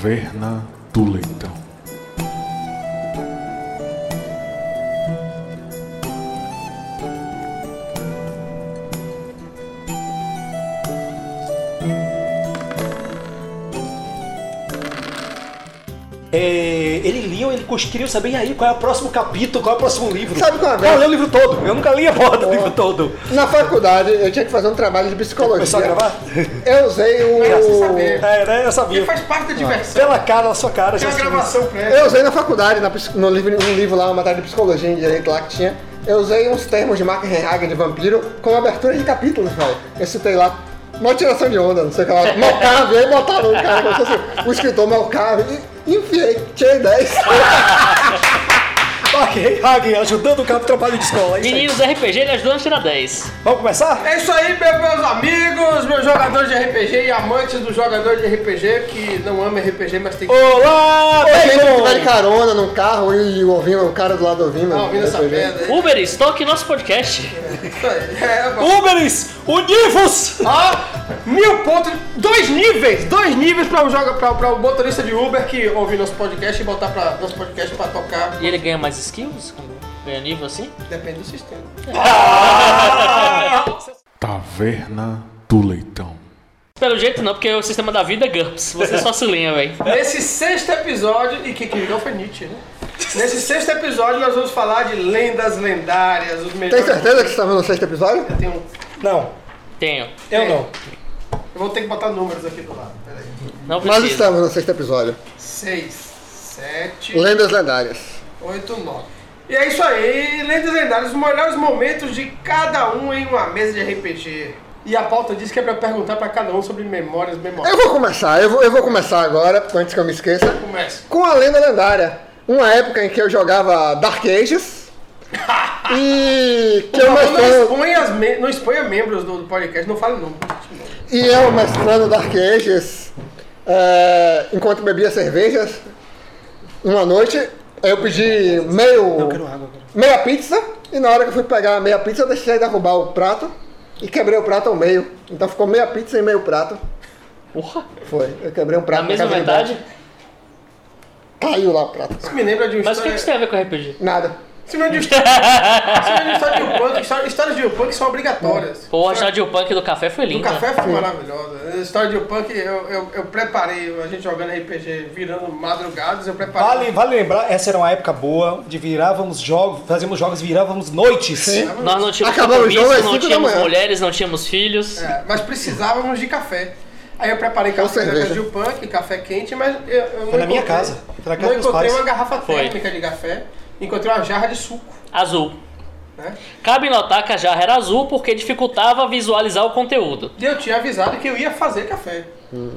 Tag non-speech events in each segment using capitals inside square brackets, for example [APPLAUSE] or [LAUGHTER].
Taverna do Leitão. É, ele queria saber, e aí, qual é o próximo capítulo, qual é o próximo livro? Sabe qual é graça? é o livro todo? Eu nunca li a porra do livro todo. Na faculdade, eu tinha que fazer um trabalho de psicologia. Começou a gravar? Eu usei o. É, né? Eu sabia. Porque faz parte da diversão. Pela cara, na sua cara, Tem já uma assisti gravação. Eu usei na faculdade, na ps- no livro, um livro lá, uma matéria de psicologia em direito lá que tinha. Eu usei uns termos de Mark Hagen de vampiro com abertura de capítulos, velho. Eu citei lá. Uma tiração de onda, não sei o que lá. Malcave, aí botaram o cara como se fosse o escritor Malcave. E enfiei, tirei 10. [LAUGHS] Ok, Hagen ajudando o cara do trabalho de escola. é isso aí. Meninos RPG, ele ajudou a tirar 10. Vamos começar? É isso aí, meu- meus amigos, meus jogadores de RPG e amantes do jogador de RPG que não ama RPG, mas tem que. Olá, Ou gente que vai de Bacon! carona num carro e ouvindo o cara do lado ouvindo. Tá ouvindo essa merda aí? Uber, estoque nosso podcast. Isso [LAUGHS] aí. É, bom. Uberis, univos! Ó, mil pontos, dois níveis, dois níveis para o, joga, motorista de Uber que ouve nosso podcast e botar pra, nosso podcast pra tocar. E ele ganha mais skills? quando Ganha nível assim? Depende do sistema. Taverna do Leitão. Pelo jeito não, porque o sistema da vida é GURPS. Você só se linha, velho. Nesse sexto episódio, e que que virou foi Nietzsche, né? Nesse sexto episódio nós vamos falar de lendas lendárias, os Tem melhores. certeza que você tá vendo o sexto episódio? Tem um- Não, Tenho. eu não. Eu vou ter que botar números aqui do lado. Peraí. Não Nós precisa. estamos no sexto episódio. Seis, sete, Lendas lendárias. oito, nove. E é isso aí, lendas lendárias, os melhores momentos de cada um em uma mesa de RPG. E a pauta diz que é pra perguntar pra cada um sobre memórias Eu memoráveis. vou começar, eu vou, eu vou começar agora, antes que eu me esqueça, Comece. com a lenda lendária. Uma época em que eu jogava Dark Ages. [LAUGHS] e que eu Não, não, exponha as me- não exponha membros do, do podcast, não fale não. e eu mestrando Dark Ages é, enquanto bebia cervejas. Uma noite eu pedi meio, Quero água agora. meia pizza e na hora que eu fui pegar a meia pizza eu deixei derrubar o prato e quebrei o prato ao meio. Então ficou meia pizza e meio prato. Porra. Foi, eu quebrei um prato Na mesma metade? Caiu lá o prato. Isso me lembra de uma Mas o que, história... que isso tem a ver com RPG? Nada. Isso me lembra de lembra [LAUGHS] de história de Upunk. História- Histórias de Upunk são obrigatórias. Pô, a história de Punk do café foi O linda. café foi maravilhosa. A história de Upunk, eu, eu, eu preparei, a gente jogando RPG, virando madrugadas, eu preparei... Vale, vale lembrar, essa era uma época boa, de virávamos jogos, fazíamos jogos, virávamos noites. Sim. Nós não tínhamos o compromisso, às não tínhamos mulheres, não tínhamos filhos. É, mas precisávamos de café. Aí eu preparei café de Upunk, café quente, mas eu, eu não Foi na minha casa. Foi na casa Não encontrei pais. uma garrafa Foi. térmica de café, encontrei uma jarra de suco. Azul. Né? Cabe notar que a jarra era azul porque dificultava visualizar o conteúdo. E eu tinha avisado que eu ia fazer café. Né?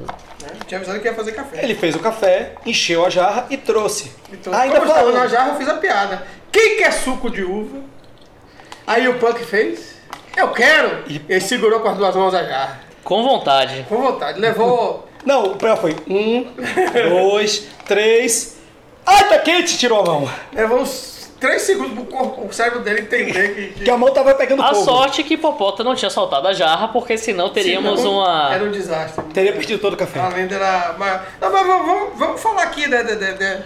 Eu tinha avisado que eu ia fazer café. Ele fez o café, encheu a jarra e trouxe. Então, Ainda como falando. na jarra, eu fiz a piada. Quem quer suco de uva? Aí o Punk fez. Eu quero! E- Ele segurou com as duas mãos a jarra. Com vontade. Com vontade. Levou. Não, o pior foi um, [LAUGHS] dois, três. Ai, tá quente! Tirou a mão. levou uns 3 segundos pro corpo, o cérebro dele entender que. que- Que a mão tava pegando A fogo. sorte é que Popota não tinha soltado a jarra, porque senão teríamos Senão, uma. Era um desastre. Teria perdido todo o café. A lenda era. Mas, não, mas vamos, vamos- vamos falar aqui, né? de- de- de-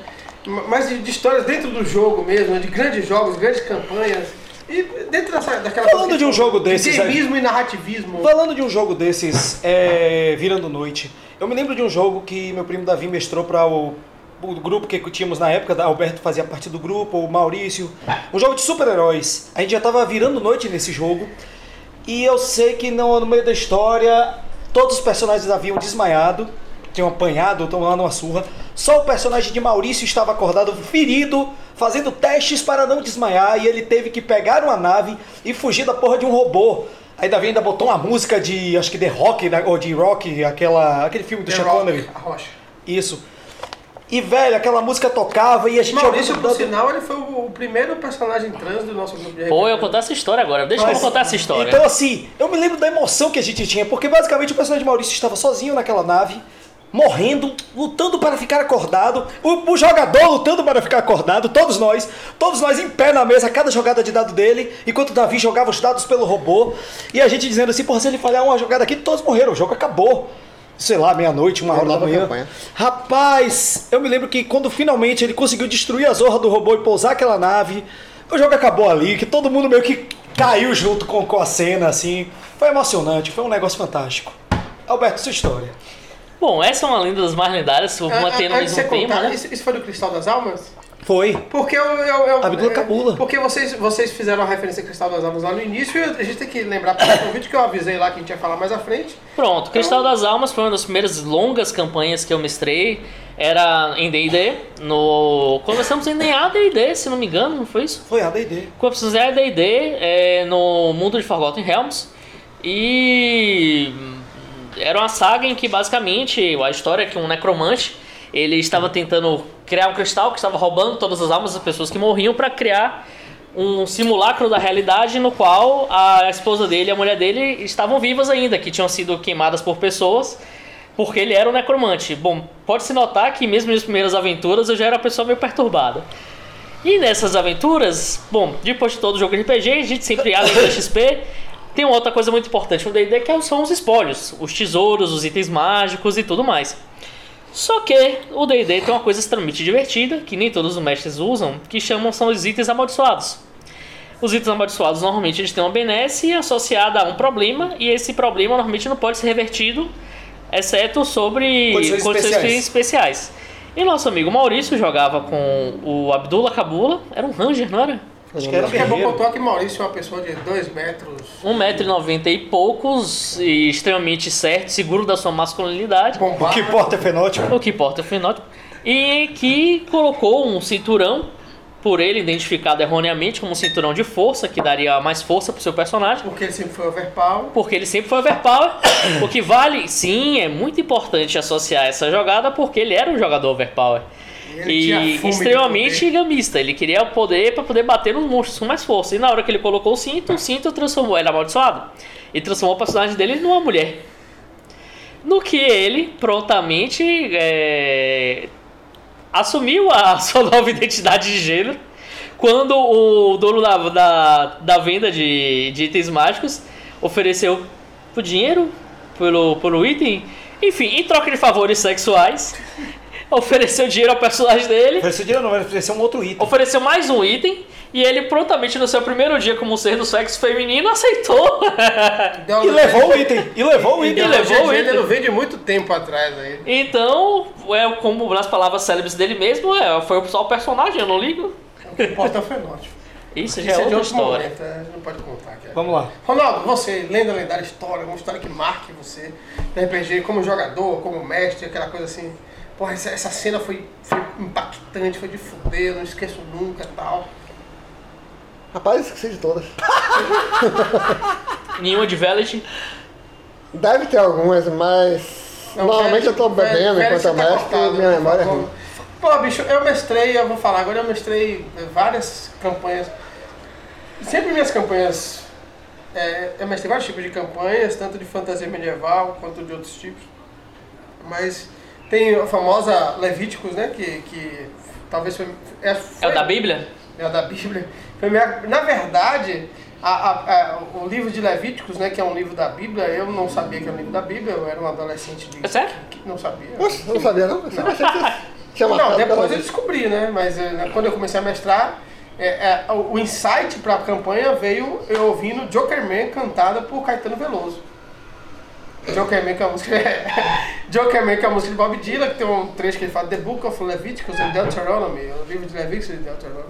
mais de, de histórias dentro do jogo mesmo, né, de grandes jogos, grandes campanhas. E dentro dessa, daquela. Falando de um jogo desses, De gameismo e narrativismo. Falando de um jogo desses, é, virando noite, eu me lembro de um jogo que meu primo Davi mestrou para o, o grupo que tínhamos na época, Alberto fazia parte do grupo, o Maurício, um jogo de super-heróis. A gente já tava virando noite nesse jogo, e eu sei que no, no meio da história, todos os personagens haviam desmaiado, tinham apanhado, tomando uma surra, só o personagem de Maurício estava acordado, ferido, fazendo testes para não desmaiar, e ele teve que pegar uma nave e fugir da porra de um robô. Aí Davi ainda botou uma música de, acho que The Rock, né, ou de Rock, aquela, aquele filme do The Sean Rock, Connery. a rocha. Isso. E, velho, aquela música tocava e a gente Maurício, por dando- sinal, ele foi o primeiro personagem trans do nosso grupo de RPG. Pô, eu contar essa história agora. Deixa Mas- eu contar essa história. Então, assim, eu me lembro da emoção que a gente tinha, porque basicamente o personagem de Maurício estava sozinho naquela nave, morrendo, lutando para ficar acordado, o, o jogador lutando para ficar acordado, todos nós, todos nós em pé na mesa, cada jogada de dado dele, enquanto o Davi jogava os dados pelo robô, e a gente dizendo assim, porra, se ele falhar uma jogada aqui, todos morreram, o jogo acabou. Sei lá, meia-noite, uma hora da manhã. campanha. Rapaz, eu me lembro que quando finalmente ele conseguiu destruir a zorra do robô e pousar aquela nave, o jogo acabou ali, que todo mundo meio que caiu junto com, com a cena, assim. Foi emocionante, foi um negócio fantástico. Alberto, sua história. Bom, essa é uma lenda das mais lendárias, Ah, mantendo o Antes de mesmo você tema, contar, né? isso, isso foi do Cristal das Almas? Foi. Porque eu. eu, eu Abdul é, Kabula. Porque vocês, vocês fizeram a referência Cristal das Almas lá no início e a gente tem que lembrar para o vídeo que eu avisei lá que a gente ia falar mais à frente. Pronto, Cristal das Almas foi uma das primeiras longas campanhas que eu mestrei. Era em D&D, no... Começamos em AD&D, se não me engano, não foi isso? Foi a D&D. Começamos em AD&D, é, no mundo de Forgotten Realms. E... Era uma saga em que basicamente a história é que um necromante ele estava tentando criar um cristal que estava roubando todas as almas das pessoas que morriam para criar um simulacro da realidade no qual a esposa dele e a mulher dele estavam vivas ainda, que tinham sido queimadas por pessoas, porque ele era um necromante. Bom, pode-se notar que mesmo nas primeiras aventuras eu já era uma pessoa meio perturbada. E nessas aventuras, bom, depois de todo jogo de RPG, a gente sempre, do XP, tem uma outra coisa muito importante no D&D que são os espólios, os tesouros, os itens mágicos e tudo mais. Só que o D&D tem uma coisa extremamente divertida, que nem todos os mestres usam, que chamam são os itens amaldiçoados. Os itens amaldiçoados normalmente eles têm uma benesse associada a um problema, e esse problema normalmente não pode ser revertido, exceto sobre Condições especiais. especiais. E nosso amigo Maurício jogava com o Abdullah Kabula, era um ranger, não era? Acho que era um Acho que é bom pontuar que Maurício é uma pessoa de 2 metros. 1,90m e poucos, e extremamente certo, seguro da sua masculinidade. O Bombado. que importa é fenótipo. O que importa é o fenótipo. E que colocou um cinturão, por ele identificado erroneamente como um cinturão de força, que daria mais força pro seu personagem. Porque ele sempre foi overpower. Porque ele sempre foi overpower. o que vale, sim, é muito importante associar essa jogada, porque ele era um jogador overpower. Ele E extremamente gamista. Ele queria o poder para poder bater nos monstros com mais força. E na hora que ele colocou o cinto, o cinto transformou ele amaldiçoado. E transformou o personagem dele numa mulher. No que ele prontamente é, assumiu a [LAUGHS] sua nova identidade de gênero. Quando o dono da, da, da venda de, de itens mágicos ofereceu o dinheiro pelo, pelo item, enfim, em troca de favores sexuais, ofereceu dinheiro ao personagem dele, Ofereceu dinheiro não, vai oferecer um outro item. ofereceu mais um item, e ele prontamente no seu primeiro dia como ser do sexo feminino aceitou. [LAUGHS] E levou o item. E levou o item. E levou o Ele item. não vem de muito tempo atrás aí. então, é como nas palavras célebres dele mesmo, é, foi só o personagem, eu não ligo. O que importa é o fenótipo. Isso já é é outra outro história. momento, é, a gente não pode contar aqui. Vamos lá. Ronaldo, você, lenda lendária história, uma história que marque você no RPG como jogador, como mestre, aquela coisa assim. Porra, essa, essa cena foi, foi impactante, foi de fuder, não esqueço nunca e tal. Rapaz, esqueci de todas. [LAUGHS] Nenhuma de Velvet. Deve ter algumas, mas. Não, Normalmente velho, eu tô bebendo velho, enquanto eu tá mestre cortado, e minha memória é ruim. Pô, bicho, eu mestrei, eu vou falar agora, eu mestrei eh, várias campanhas. Sempre minhas campanhas. eh, eu mestrei vários tipos de campanhas, tanto de fantasia medieval quanto de outros tipos. Mas tem a famosa Levíticos, né? Que, que talvez foi. É, É foi o da Bíblia? é o da Bíblia. Foi minha- na verdade, a- a- a- o livro de Levíticos, né, que é um livro da Bíblia, eu não sabia que era um livro da Bíblia, eu era um adolescente de. É sério? que não sabia. Poxa, não sabia não? Não, marcado por depois eu descobri, né? Mas eh, quando eu comecei a mestrar, é, é, o o insight para a campanha veio eu ouvindo Joker Man cantada por Caetano Veloso. Joker Man, que é a música. [LAUGHS] Joker Man, que é a música de Bob Dylan, que tem um trecho que ele fala The Book of Leviticus and Deuteronomy, o livro de Levíticos e Deuteronomy.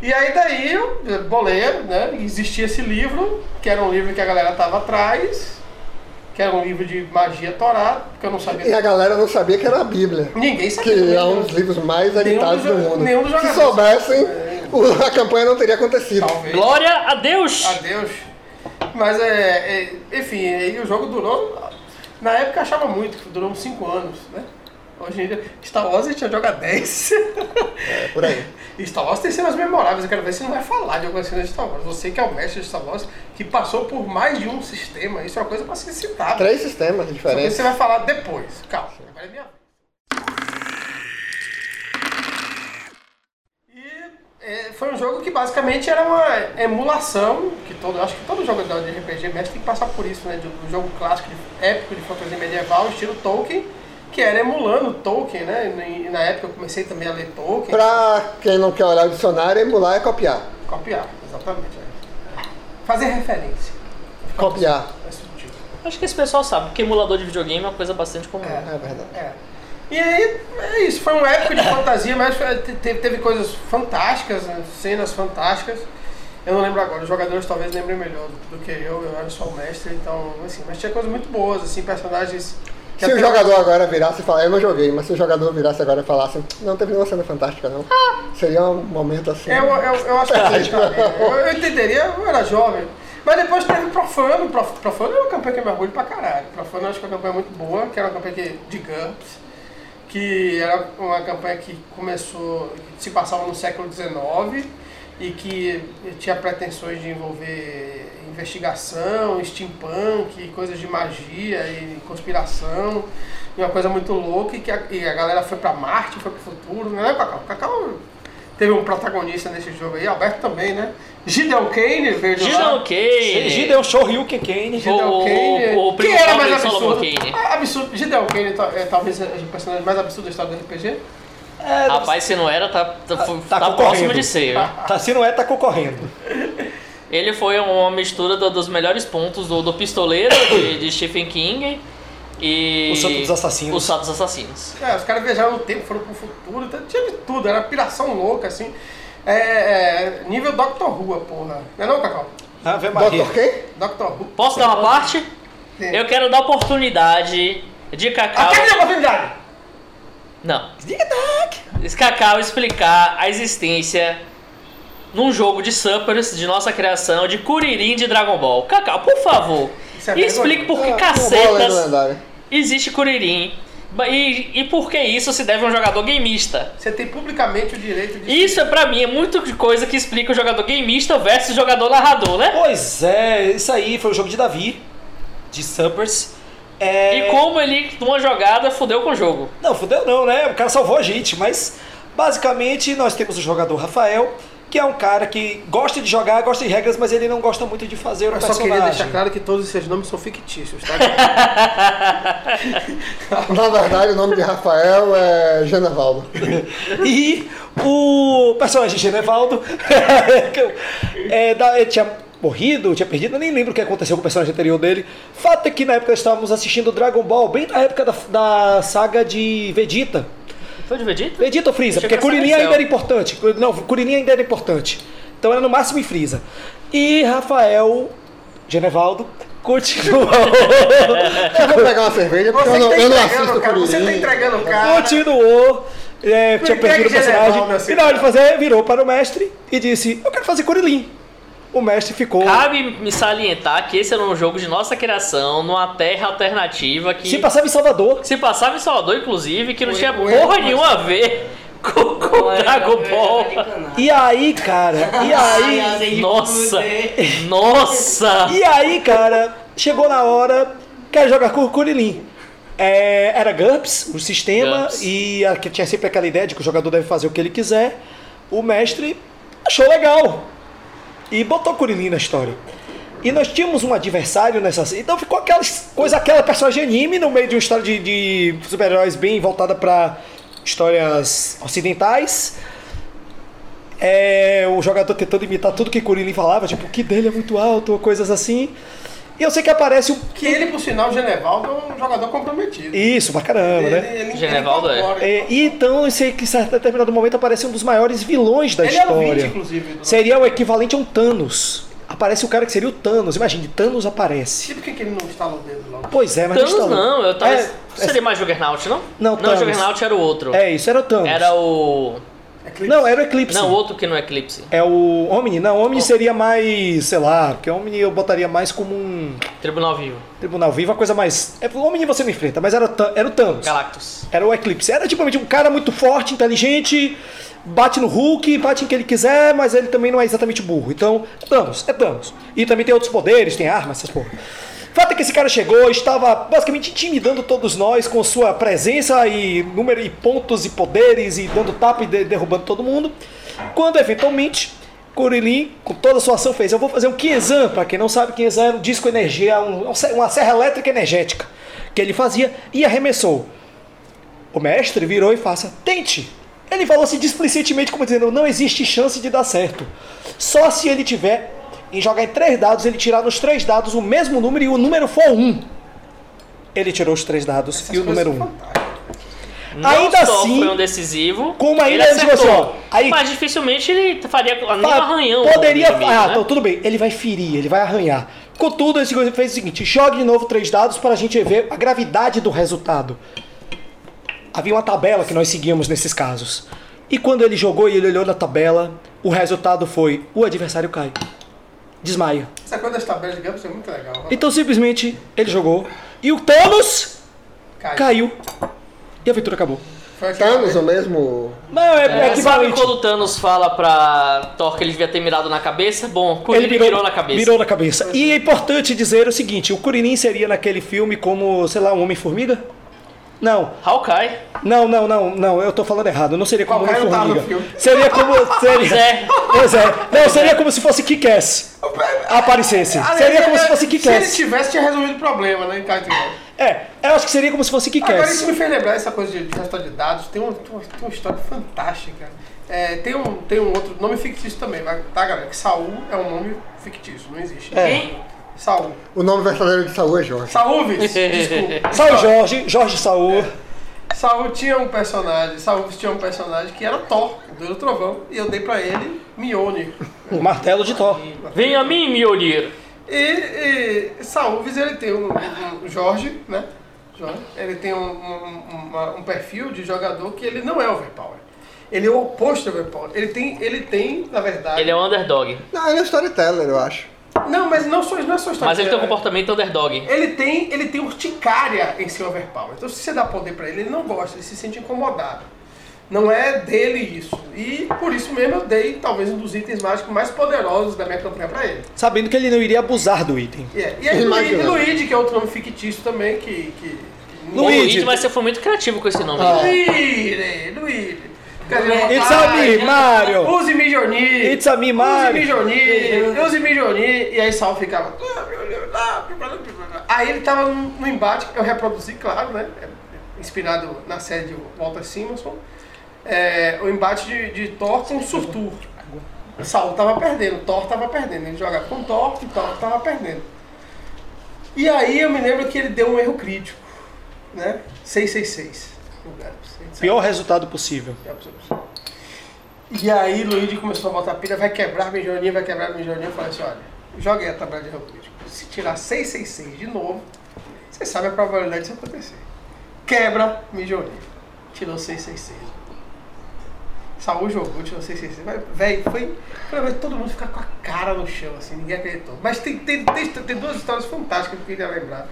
E aí daí eu eh, bolei, né? Existia esse livro, que era um livro que a galera tava atrás, que era um livro de magia torada, porque eu não sabia. E a galera não sabia que era a Bíblia. Ninguém sabia. Que é um dos livros mais editados dos do jo- mundo. nenhum dos Se jogadores. soubessem, o- a campanha não teria acontecido. Talvez. Glória a Deus! Adeus. Mas é, é, enfim, aí o jogo durou. Na época eu achava muito, que durou uns 5 anos, né? Hoje em dia, Star Wars a gente já joga 10. É, por aí. [LAUGHS] E Star Wars tem cenas memoráveis, eu quero ver se não vai falar de algumas cenas de Star Wars. Você que é o mestre de Star Wars, que passou por mais de um sistema, isso é uma coisa pra ser citada. Três sistemas Só que diferentes. você vai falar depois. Calma, agora é minha vez. E é, foi um jogo que basicamente era uma emulação, que todo, acho que todo jogador de RPG mestre tem que passar por isso, né? De um jogo clássico, de, épico de fantasia medieval, estilo Tolkien, que era emulando Tolkien, né? E na época eu comecei também a ler Tolkien. Pra quem não quer olhar o dicionário, emular é copiar. Copiar, exatamente. é. Fazer referência. Copiar. É. Acho que esse pessoal sabe, porque emulador de videogame é uma coisa bastante comum. É verdade. É. E aí, é isso, foi um épico de fantasia, mas teve, teve coisas fantásticas, né? cenas fantásticas. Eu não lembro agora, os jogadores talvez lembrem melhor do, que eu, eu era só o mestre, então, assim, mas tinha coisas muito boas, assim, personagens. que Se o jogador agora virasse e falar, eu não joguei, mas se o jogador virasse agora e falasse, não teve nenhuma cena fantástica não. Seria um momento assim. Eu, eu, eu [LAUGHS] acho que. Eu, eu entenderia, eu era jovem. Mas depois teve Profano. Prof- Profano é uma campanha que eu me orgulho pra caralho. Profano eu acho que é uma campanha muito boa, que era uma campanha de GURPS, que era uma campanha que começou, que se passava no século XIX e que tinha pretensões de envolver investigação, steampunk, coisas de magia e conspiração, e uma coisa muito louca, e que a, e a galera foi pra Marte, foi pro futuro, não é, Cacau? Cacau teve um protagonista nesse jogo aí, Alberto também, né? Gideon Kane veio de lá. Gideon Kane. Gideon Shoryuken Kane. Gideon O- Kane. o- o Quem primo era mais absurdo? Kane. Ah, absurdo. Gideon Kane ta- é talvez o personagem mais absurdo da história do RPG. É, Rapaz, se não era, tá, tá, tá tá próximo concorrendo. de ser. Tá, se não é, tá concorrendo. Ele foi uma mistura do- dos melhores pontos do, do Pistoleiro de, de Stephen King e. O Santo dos Assassinos. O Santo dos Assassinos. É, os caras viajaram no tempo, foram pro futuro, então tinha de tudo, era uma piração louca, assim. É, é, nível Doctor Who, a porra. Não é não, Cacau? Maria. Doutor quem? Doctor Who. Posso dar uma parte? Sim. Eu quero dar oportunidade de Cacau. Até que oportunidade! Não. Cacau explicar a existência num jogo de Suppers de nossa criação de Kuririn de Dragon Ball. Cacau, por favor, Isso é explique por que Ah, cacetas lendária. Existe Kuririn e, e por que isso se deve a um jogador gameista. Você tem publicamente o direito de. Isso é pra mim é muito coisa que explica o jogador gameista versus jogador narrador, né? Pois é, isso aí foi o jogo de Davi, de Suppers. É... E como ele, numa jogada, fudeu com o jogo. Não, fudeu não, né? O cara salvou a gente, mas basicamente nós temos o jogador Rafael, que é um cara que gosta de jogar, gosta de regras, mas ele não gosta muito de fazer o Eu só personagem. queria deixar claro que todos esses nomes são fictícios, tá? [LAUGHS] Na verdade, o nome de Rafael é Genevaldo. [LAUGHS] E o personagem Genevaldo [LAUGHS] é, da- ele tinha morrido, tinha perdido, eu nem lembro o que aconteceu com o personagem anterior dele. Fato é que na época estávamos assistindo Dragon Ball, bem na época da, da saga de Vegeta. Foi de Vegeta? Vegeta ou Freeza, porque Kuririn ainda era importante. Não, Kuririn ainda era importante. Então era no máximo em Freeza. E Rafael Genevaldo continuou. [LAUGHS] Eu vou pegar uma cerveja porque eu Você não, tá eu não entregando assisto o cara, você tá entregando o cara. continuou. é, tinha perdido o personagem. E na hora de fazer, virou para o mestre e disse: Eu quero fazer Kuririn. O mestre ficou. Cabe me salientar que esse era um jogo de nossa criação, numa terra alternativa que Se passava em Salvador. se passava em Salvador, inclusive, que não O- tinha o porra nenhuma a ver com, com Dragon Ball. E aí, cara, e [LAUGHS] aí. Nossa! Nossa! [LAUGHS] E aí, cara, chegou na hora, quero jogar com o Kuririn. É, era GURPS, o sistema, GURPS. e a- que tinha sempre aquela ideia de que o jogador deve fazer o que ele quiser. O mestre achou legal e botou Kuririn na história. E nós tínhamos um adversário nessa. Então ficou aquela coisa, aquela personagem anime no meio de uma história de, de super-heróis bem voltada para histórias ocidentais. É, o jogador tentando imitar tudo que Kuririn falava, tipo, o que dele é muito alto, coisas assim. E eu sei que aparece o. Que ele, por sinal, o Genevaldo é um jogador comprometido. Isso, pra caramba, ele, né? ele, Genevaldo é. É, e então, eu sei que em determinado momento aparece um dos maiores vilões da Ele é o história. 20, inclusive. do- Seria o equivalente a um Thanos. Aparece o cara que seria o Thanos. Imagine, Thanos aparece. E por que, que ele não instalou o dedo logo? Pois é, mas Thanos lá. não, eu talvez. É, Seria mais Juggernaut, não? Não, não Thanos. Juggernaut era o outro. É, isso era o Thanos. Era o. Eclipse. Não, era o Eclipse. Não, o outro que não é Eclipse. É o Omni. Não, Omni seria mais, sei lá, porque Omni eu botaria mais como um Tribunal Vivo. tribunal vivo, uma coisa mais. É, o Omni você não enfrenta, mas era, era o Thanos. Galactus. Era o Eclipse. Era tipo um cara muito forte, inteligente, bate no Hulk, bate em quem ele quiser, mas ele também não é exatamente burro. Então, é Thanos, é Thanos. E também tem outros poderes, tem armas, essas porra. Fato é que esse cara chegou, estava basicamente intimidando todos nós com sua presença e número e pontos e poderes e dando tapa e de- derrubando todo mundo. Quando eventualmente Kuririn, com toda a sua ação, fez: Eu vou fazer um Kienzan. Pra quem não sabe, Kienzan era um disco energia, um- uma serra elétrica energética que ele fazia e arremessou. O mestre virou e faça: Tente. Ele falou assim displicentemente, como dizendo: Não existe chance de dar certo. Só se ele tiver em jogar em três dados, ele tirar nos três dados o mesmo número e o número for um. Ele tirou os três dados e o número um. Não Ainda assim, foi um decisivo, como ainda ele ele tipo assim, acertou, ó, aí- mas dificilmente ele faria nem Fa- arranhão. Poderia. ah, né? então tudo bem. Ele vai ferir, ele vai arranhar. Contudo, esse coisa fez o seguinte: jogue de novo três dados para a gente ver a gravidade do resultado. Havia uma tabela que nós seguíamos nesses casos. E quando ele jogou e ele olhou na tabela, o resultado foi: o adversário cai. Desmaia. Essa coisa das tabelas de Gambit é muito legal. Então simplesmente ele jogou. E o Thanos Cai. caiu. E a aventura acabou. Foi aquela Thanos, o mesmo. Não, é, é É, sabe quando o Thanos fala pra Thor que ele devia ter mirado na cabeça? Bom, ele mirou, na cabeça. Virou na cabeça. E é importante dizer o seguinte: o Kuririn seria naquele filme como, sei lá, um Homem-Formiga? Não. Hawkeye. Não, não, não, não, eu tô falando errado. Não seria como Hawkeye filme. Seria como. [LAUGHS] Seria, Pois é. Pois é. Não, seria como se fosse Kick-Ass. [LAUGHS] Aparecesse. Seria como é- se fosse Se ele tivesse, tinha resolvido o problema, né? É, eu acho que seria como se fosse Agora isso me fez lembrar essa coisa de gestão de dados. Tem, um, tem, uma, tem uma história fantástica. É, tem, um, tem um outro nome fictício também, tá, galera? Que Saul é um nome fictício, não existe. Quem? Saul. O nome verdadeiro de Saul é Jorge. Vice, desculpa. [LAUGHS] Saul Jorge, Jorge Saul. Saul tinha um personagem, Saul tinha um personagem que era Thor, o Deus do Trovão, e eu dei pra ele Mjolnir. O martelo de Thor. Vem a mim, Mjolnir. E, e Saúves, ele tem um, um- Jorge, né? Jorge, ele tem um, um- uma- um perfil de jogador que ele não é overpower. Ele é o oposto do overpower. Ele tem, ele tem, na verdade. Ele é um underdog. Não, ele é storyteller, eu acho. Não, mas não, só, não é só história. Mas ele tem um comportamento underdog. Ele tem, ele tem urticária em seu overpower. Então, se você dá poder pra ele, ele não gosta, ele se sente incomodado. Não é dele isso. E por isso mesmo eu dei talvez um dos itens mágicos mais poderosos da minha campanha pra ele. Sabendo que ele não iria abusar do item. E, é- e aí, Luigi. Luigi, que é outro nome fictício também, que. que O Luigi. Luigi, mas você foi muito criativo com esse nome. Ah. Luigi, Luigi. Dizer, It's a me, Mario. Use Mijoni. It's a me, Use Mario. Mijoni. Use Mijoni. E aí Sal ficava. Aí ele tava no no embate, eu reproduzi, claro, né? Inspirado na série de Walter Simonson. É, o embate de, de Thor com Surtur. Saul tava perdendo, Thor tava perdendo. Ele jogava com Thor e Thor tava perdendo. E aí eu me lembro que ele deu um erro crítico, né? 666. Pior resultado possível. E aí Luigi começou a botar pilha, vai quebrar Mijoninha, vai quebrar Mijoninha. Eu falei assim, olha, joguei a tabela de crítico. Se tirar 666 de novo, você sabe a probabilidade disso acontecer. Quebra Mijoninha. Tirou 666. Saúl jogou, tirou 666. Mas, Velho, foi. todo mundo ficar com a cara no chão, assim, ninguém acreditou. Mas tem, tem, tem, tem duas histórias fantásticas que eu queria lembrar.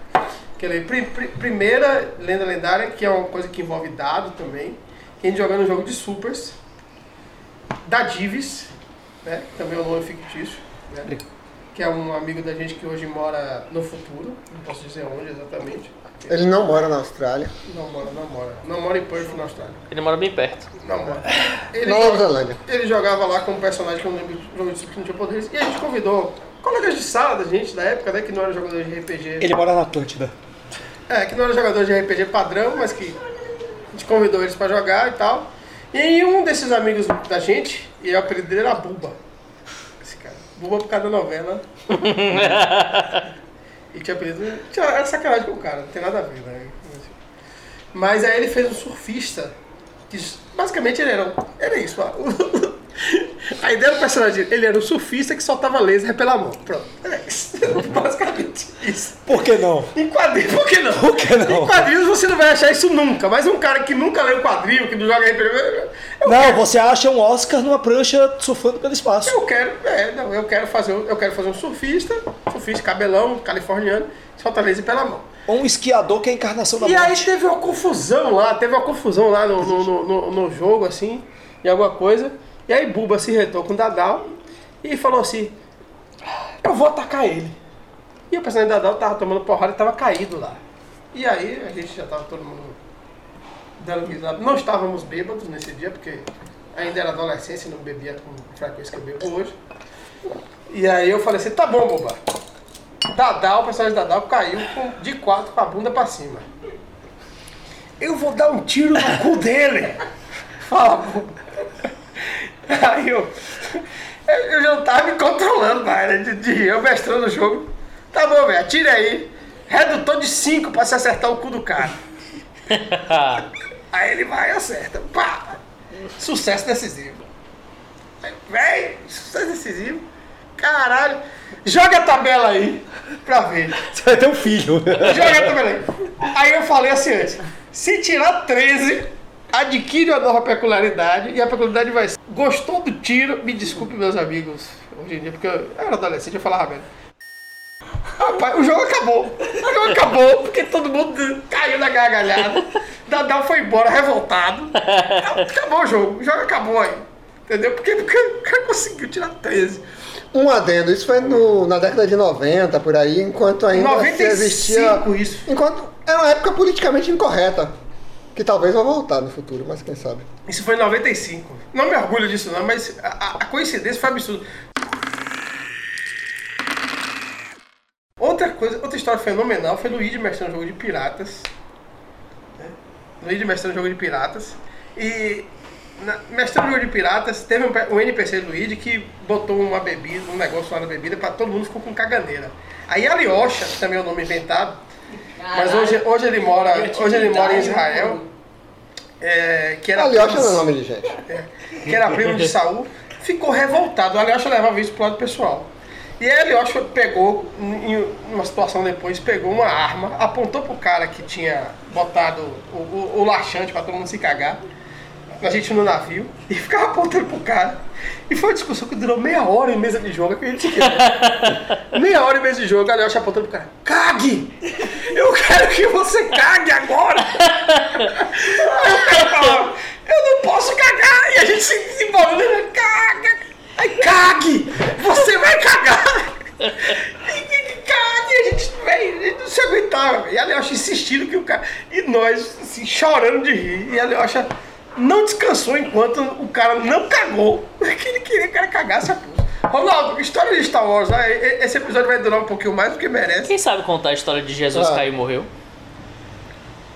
Que pri- pri- primeira lenda lendária, que é uma coisa que envolve dado também. Que a gente jogando um jogo de supers. Da Divis, né? que Também é um nome fictício. Né? Que é um amigo da gente que hoje mora no futuro. Não posso dizer onde exatamente. Ele não mora na Austrália. Não mora, não mora. Não mora em Perth, na Austrália. Ele mora bem perto. Não mora. Ele, Na Nova Zelândia. ele jogava lá com um personagem que eu não lembro do jogo de que não tinha poderes. E a gente convidou colegas de sala da gente da época, né? Que não eram jogadores de RPG. Ele mora na Atlântida. É, que não eram jogadores de RPG padrão, mas que a gente convidou eles pra jogar e tal. E aí um desses amigos da gente, e o apelido dele era Buba. Esse cara. Buba por causa da novela. [LAUGHS] e tinha apelido. Tinha, era sacanagem com o cara, não tem nada a ver, né? Mas aí ele fez um surfista. Que basicamente ele era, um- era isso. ó. [LAUGHS] A ideia do personagem, ele era um surfista que soltava laser pela mão. Pronto. É isso. [LAUGHS] Basicamente isso. Por que não? Em quadrinhos, por que não? Por que não? Em quadrinhos você não vai achar isso nunca, mas um cara que nunca leu quadrinho, que não joga RPG, Não, você acha um Oscar numa prancha surfando pelo espaço. eu quero, é, não, eu quero fazer, um- eu quero fazer um surfista, surfista cabelão, californiano, solta laser pela mão. Ou um esquiador que é a encarnação da E aí morte. teve uma confusão lá, teve uma confusão lá no, no, no- no- no jogo, assim, em alguma coisa. E aí Buba se retou com Dadal e falou assim, eu vou atacar ele. E o personagem Dadal tava tomando porrada e tava caído lá. E aí a gente já tava todo mundo dando risada. Não estávamos bêbados nesse dia, porque ainda era adolescência, não bebia com frequência que eu bebo hoje. E aí eu falei assim, tá bom, boba. Dadal, o personagem Dadal caiu com- de quatro com a bunda pra cima. Eu vou dar um tiro no cu dele. [LAUGHS] Fala, boba. [LAUGHS] Aí eu, [LAUGHS] eu já tava me controlando, cara, de, de eu mestrando o jogo. Tá bom, velho, atira aí. Redutor de 5 pra se acertar o cu do cara. [LAUGHS] Aí ele vai e acerta. Pá! Sucesso decisivo. Aí, Véi, sucesso decisivo. Caralho. Joga a tabela aí pra ver. Você vai ter um filho. Joga a tabela aí. Aí eu falei assim antes. Se tirar 13, adquire uma nova peculiaridade. E a peculiaridade vai ser. Gostou do tiro? Me desculpe, meus amigos. Hoje em dia, porque eu era adolescente, eu falava merda. Rapaz, o jogo acabou. O jogo acabou porque todo mundo caiu na gargalhada. Dadal foi embora revoltado. Acabou o jogo. O jogo acabou aí. Entendeu? Porque, o cara conseguiu tirar 13. Um adendo, isso foi no- na década de 90, por aí, enquanto ainda se 95 existia. isso. Enquanto era uma época politicamente incorreta. Que talvez vá voltar no futuro, mas quem sabe. Isso foi em 95. Não me orgulho disso não, mas a, a- coincidência foi absurda. Outra coisa, outra história fenomenal foi Luigi mestrando um jogo de piratas. né? Luigi mestrando um jogo de piratas. E na, mestrando um jogo de piratas, teve um, um NPC Luigi que botou uma bebida, um negócio lá na bebida, pra todo mundo ficou com caganeira. Aí Alyosha, que também é o nome inventado, mas hoje, hoje ele mora, hoje ele mora em Israel. É, que era Alyosha não é nome de gente. que era primo de Saul, ficou revoltado. O levava isso pro lado pessoal. E aí Alyosha pegou, em uma situação depois, pegou uma arma, apontou pro cara que tinha botado o, o, o laxante pra todo mundo se cagar, a gente no navio, e [LAUGHS] ficava apontando pro cara. E foi uma discussão que durou meia hora em mesa de jogo, que gente [LAUGHS] Meia hora em mesa de jogo, a Alyosha apontando pro cara. Cague! Eu quero que você cague agora! Aí o cara falava, eu não posso cagar! E a gente se desenvolvendo, ele, caga! Aí cague! Você vai cagar! E, e- cague! A gente, véi, a gente não se aguentava. E a Leocha insistindo que o cara. E nós, assim, chorando de rir. E a Leocha não descansou enquanto o cara não cagou. [LAUGHS] Que ele queria que o cara cagasse a pulsa. Ronaldo, história de Star Wars, né? E- esse episódio vai durar um pouquinho mais do que merece. Quem sabe contar a história de Jesus Ah. caiu e morreu?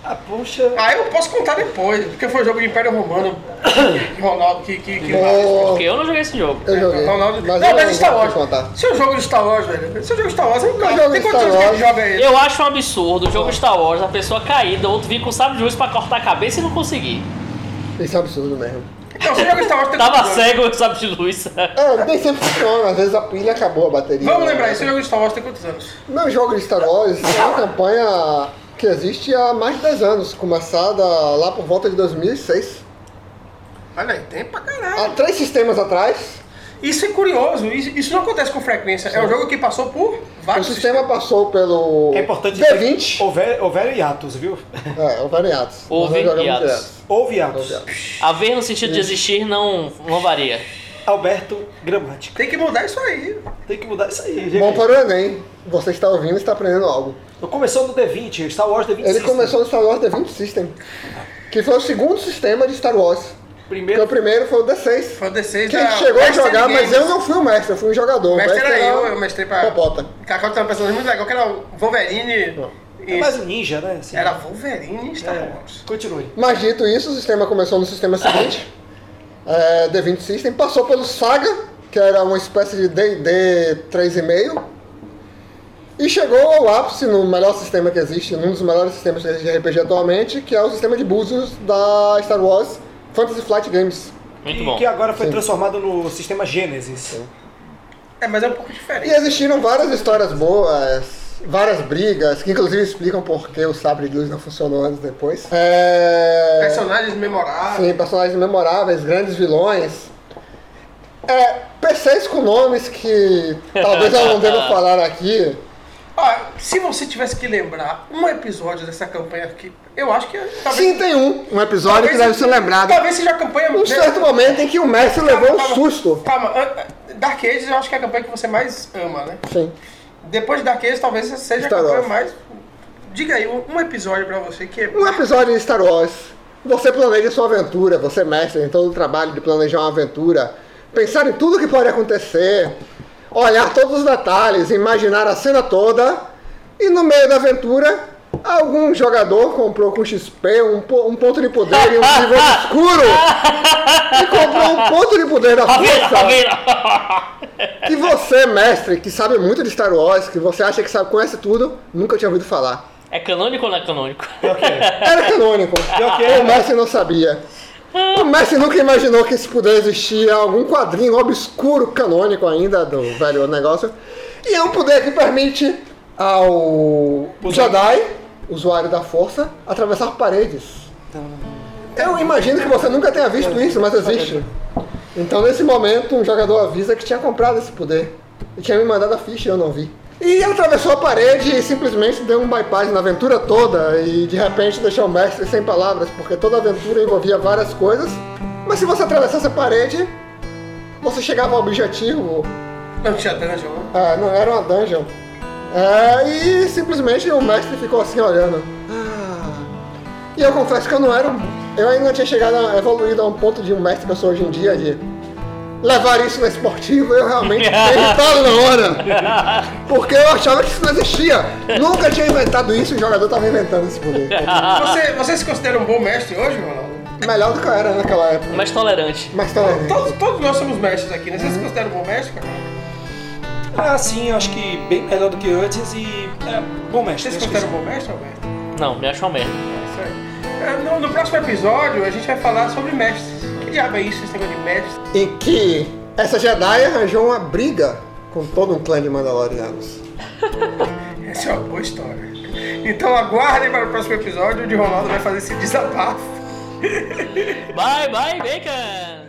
Ah, poxa. Ah, eu posso contar depois, porque foi o jogo de Império Romano. [COUGHS] Ronaldo que. que, que Oh, Porque eu não joguei esse jogo. eu joguei. Ronaldo. Mas não, eu mas não Star Wars. de. Seu jogo de Star Wars, velho. Seu jogo de Star Wars é um cara. jogo Tem de quantos anos que ele joga ele? Eu acho um absurdo o jogo Star Wars, a pessoa caída, outro vir com sabre de luz pra cortar a cabeça e não conseguir. Isso é absurdo mesmo. Não, jogo de Star Wars tem Tava quantos anos? cego o sabre de luz. É, nem sempre funciona, às vezes a pilha acabou a bateria. Vamos lembrar, esse jogo de Star Wars tem quantos anos? Meu jogo de Star Wars é uma campanha que existe há mais de 10 anos, começada lá por volta de 2006. Olha aí, tem pra caralho. Há três sistemas atrás, Isso é curioso, isso, isso não acontece com frequência. É um jogo que passou por o vários sistema passou pelo É importante D20. Houver, houver hiatos, viu? É, houveram hiatos. Houve hiatos. Houve hiatos. Houve. Haver no sentido de existir não, não varia. Alberto Gramática. Tem que mudar isso aí. Tem que mudar isso aí, gente. Bom para o Enem, você está ouvindo e está aprendendo algo. Começou no D20, Star Wars D20 Ele System. começou no Star Wars D20 System, que foi o segundo sistema de Star Wars. Primeiro, o primeiro foi o D6. Foi o D6 Que a gente chegou a jogar, mas eu não fui o mestre, eu fui um jogador. O mestre era era eu, eu mestrei pra. Popota. Cacau tem uma personagem muito legal, que era o Wolverine. é mais um ninja, né? Assim, Era Wolverine em Star é, Wars. Continue. Mas dito isso, o sistema começou no sistema seguinte, é, D20 System, passou pelo Saga, que era uma espécie de D&D 3,5, e chegou ao ápice no melhor sistema que existe, num dos melhores sistemas que existe de RPG atualmente, que é o sistema de búzios da Star Wars Fantasy Flight Games. Muito e bom. que agora foi Sim. transformado no sistema Gênesis. É, mas é um pouco E diferente. existiram várias histórias boas, várias brigas, que inclusive explicam por que o sabre de luz não funcionou anos depois. É... Personagens memoráveis. Sim, personagens memoráveis, grandes vilões. É, PCs com nomes que talvez eu não [LAUGHS] deva falar aqui. Se você tivesse que lembrar um episódio dessa campanha aqui, eu acho que talvez. Sim, tem um, um episódio que deve ser lembrado. Talvez seja a campanha. Um certo momento em que o mestre levou um susto. Calma, Dark Ages eu acho que é a campanha que você mais ama, né? Sim. Depois de Dark Ages talvez seja Star a campanha Wars. mais. Diga aí, um, episódio pra você que é. Um episódio de Star Wars você planeja sua aventura, você mestre em todo o trabalho de planejar uma aventura, pensar em tudo que pode acontecer, olhar todos os detalhes, imaginar a cena toda, e no meio da aventura, algum jogador comprou com XP um, um ponto de poder e um [LAUGHS] nível obscuro e comprou um ponto de poder da força que você, mestre, que sabe muito de Star Wars, que você acha que sabe, conhece tudo, nunca tinha ouvido falar. É canônico ou não é canônico? Era canônico. O mestre não sabia. O mestre nunca imaginou que esse poder existia algum quadrinho obscuro canônico ainda do velho negócio. E é um poder que permite ao Jedi, usuário da força, atravessar paredes. Eu imagino que você nunca tenha visto isso, mas existe. Então nesse momento um jogador avisa que tinha comprado esse poder. E tinha me mandado a ficha e eu não vi. E ele atravessou a parede e simplesmente deu um bypass na aventura toda e de repente deixou o mestre sem palavras, porque toda aventura envolvia várias coisas. Mas se você atravessasse a parede, você chegava ao objetivo. Não tinha dungeon, né? Ah, não era uma dungeon. É, e simplesmente o mestre ficou assim olhando. Ah. E eu confesso que eu não era um. Eu ainda tinha chegado a evoluído a um ponto de um mestre que eu sou hoje em dia de levar isso no esportivo, eu realmente [LAUGHS] irritado na hora. Porque eu achava que isso não existia. Nunca tinha inventado isso e o jogador estava inventando esse poder. Você, você se considera um bom mestre hoje, Ronaldo? Melhor do que eu era naquela época. Mais tolerante. Mas tolerante. Todos, todos nós somos mestres aqui, né? Você se considera um bom mestre, cara? Ah, sim, eu acho que bem melhor do que antes e. É, bom mestre. Você se acho que considera sim. um bom mestre, Alberto? Não, me acha uma merda. É isso aí. É, No, no próximo episódio, a gente vai falar sobre mestres. Que diabo é isso, esse negócio de mestre? Em que essa Jedi arranjou uma briga com todo um clã de Mandalorianos. [LAUGHS] Essa é uma boa história. Então aguardem para o próximo episódio, onde o Ronaldo vai fazer esse desabafo. Bye, bye, bacon!